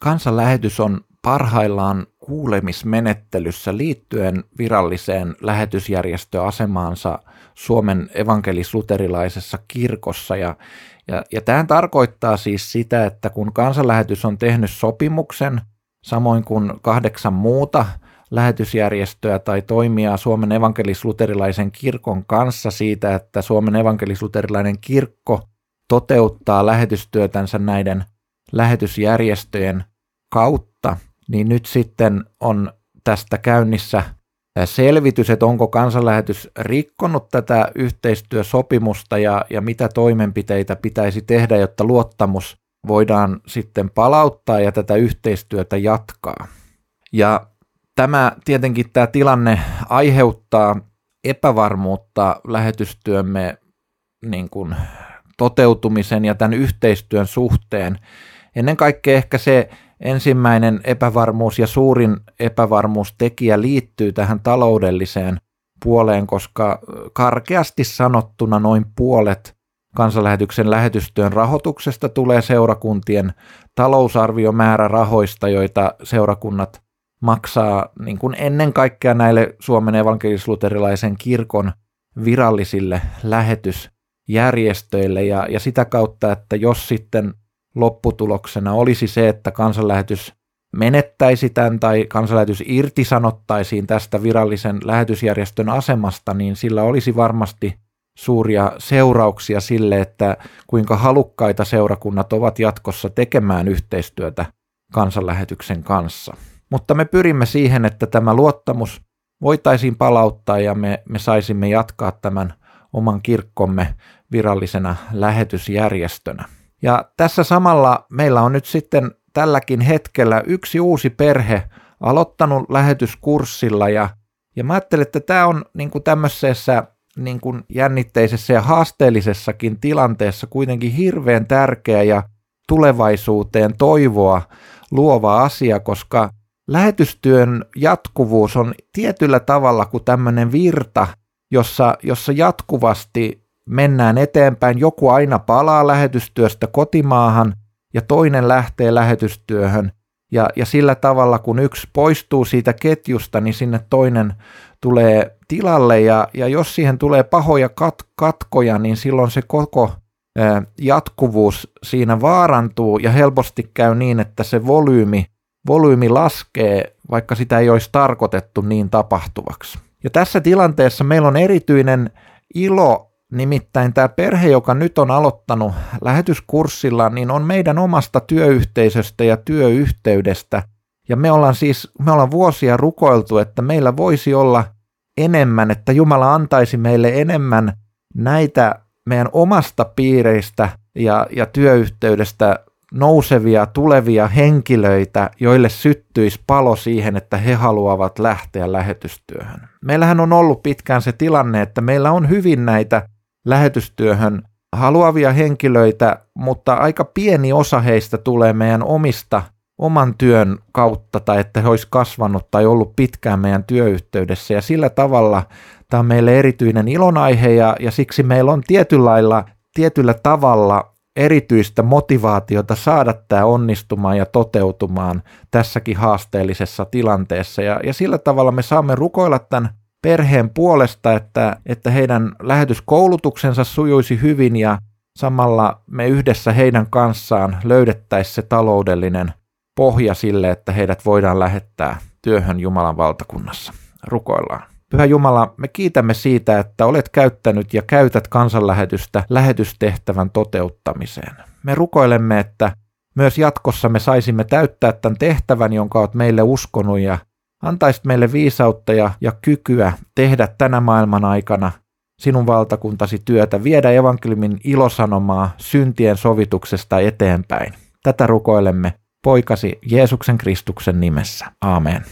kansanlähetys on parhaillaan kuulemismenettelyssä liittyen viralliseen lähetysjärjestöasemaansa Suomen evankelis-luterilaisessa kirkossa. Ja, ja, ja tämä tarkoittaa siis sitä, että kun kansanlähetys on tehnyt sopimuksen, samoin kuin kahdeksan muuta lähetysjärjestöä tai toimia Suomen evankelis-luterilaisen kirkon kanssa siitä, että Suomen evankelis-luterilainen kirkko toteuttaa lähetystyötänsä näiden lähetysjärjestöjen kautta, niin nyt sitten on tästä käynnissä selvitys, että onko kansanlähetys rikkonut tätä yhteistyösopimusta ja, ja mitä toimenpiteitä pitäisi tehdä, jotta luottamus voidaan sitten palauttaa ja tätä yhteistyötä jatkaa. Ja tämä tietenkin tämä tilanne aiheuttaa epävarmuutta lähetystyömme niin kuin toteutumisen ja tämän yhteistyön suhteen. Ennen kaikkea ehkä se ensimmäinen epävarmuus ja suurin epävarmuustekijä liittyy tähän taloudelliseen puoleen, koska karkeasti sanottuna noin puolet kansanlähetyksen lähetystyön rahoituksesta tulee seurakuntien talousarviomäärärahoista, joita seurakunnat maksaa niin kuin ennen kaikkea näille Suomen evankelis-luterilaisen kirkon virallisille lähetysjärjestöille. Ja, ja sitä kautta, että jos sitten lopputuloksena olisi se, että kansanlähetys menettäisi tämän tai kansanlähetys irtisanottaisiin tästä virallisen lähetysjärjestön asemasta, niin sillä olisi varmasti suuria seurauksia sille, että kuinka halukkaita seurakunnat ovat jatkossa tekemään yhteistyötä kansanlähetyksen kanssa. Mutta me pyrimme siihen, että tämä luottamus voitaisiin palauttaa ja me, me saisimme jatkaa tämän oman kirkkomme virallisena lähetysjärjestönä. Ja tässä samalla meillä on nyt sitten tälläkin hetkellä yksi uusi perhe aloittanut lähetyskurssilla ja, ja mä ajattelen, että tämä on niin kuin tämmöisessä niin kuin jännitteisessä ja haasteellisessakin tilanteessa kuitenkin hirveän tärkeä ja tulevaisuuteen toivoa luova asia, koska lähetystyön jatkuvuus on tietyllä tavalla kuin tämmöinen virta, jossa, jossa jatkuvasti mennään eteenpäin. Joku aina palaa lähetystyöstä kotimaahan ja toinen lähtee lähetystyöhön. Ja, ja sillä tavalla, kun yksi poistuu siitä ketjusta, niin sinne toinen tulee tilalle. Ja, ja jos siihen tulee pahoja kat, katkoja, niin silloin se koko ää, jatkuvuus siinä vaarantuu ja helposti käy niin, että se volyymi, volyymi laskee, vaikka sitä ei olisi tarkoitettu niin tapahtuvaksi. Ja tässä tilanteessa meillä on erityinen ilo Nimittäin tämä perhe, joka nyt on aloittanut lähetyskurssilla, niin on meidän omasta työyhteisöstä ja työyhteydestä. Ja me ollaan siis, me ollaan vuosia rukoiltu, että meillä voisi olla enemmän, että Jumala antaisi meille enemmän näitä meidän omasta piireistä ja, ja työyhteydestä nousevia, tulevia henkilöitä, joille syttyisi palo siihen, että he haluavat lähteä lähetystyöhön. Meillähän on ollut pitkään se tilanne, että meillä on hyvin näitä lähetystyöhön haluavia henkilöitä, mutta aika pieni osa heistä tulee meidän omista oman työn kautta tai että he olisi kasvanut tai ollut pitkään meidän työyhteydessä. Ja sillä tavalla tämä on meille erityinen ilonaihe ja, ja siksi meillä on tietyllä, tietyllä tavalla erityistä motivaatiota saada tämä onnistumaan ja toteutumaan tässäkin haasteellisessa tilanteessa. Ja, ja sillä tavalla me saamme rukoilla tämän perheen puolesta, että, että heidän lähetyskoulutuksensa sujuisi hyvin ja samalla me yhdessä heidän kanssaan löydettäisiin se taloudellinen pohja sille, että heidät voidaan lähettää työhön Jumalan valtakunnassa. Rukoillaan. Pyhä Jumala, me kiitämme siitä, että olet käyttänyt ja käytät kansanlähetystä lähetystehtävän toteuttamiseen. Me rukoilemme, että myös jatkossa me saisimme täyttää tämän tehtävän, jonka olet meille uskonut ja Antaisit meille viisautta ja, ja kykyä tehdä tänä maailman aikana sinun valtakuntasi työtä, viedä evankeliumin ilosanomaa syntien sovituksesta eteenpäin. Tätä rukoilemme poikasi Jeesuksen Kristuksen nimessä. Amen.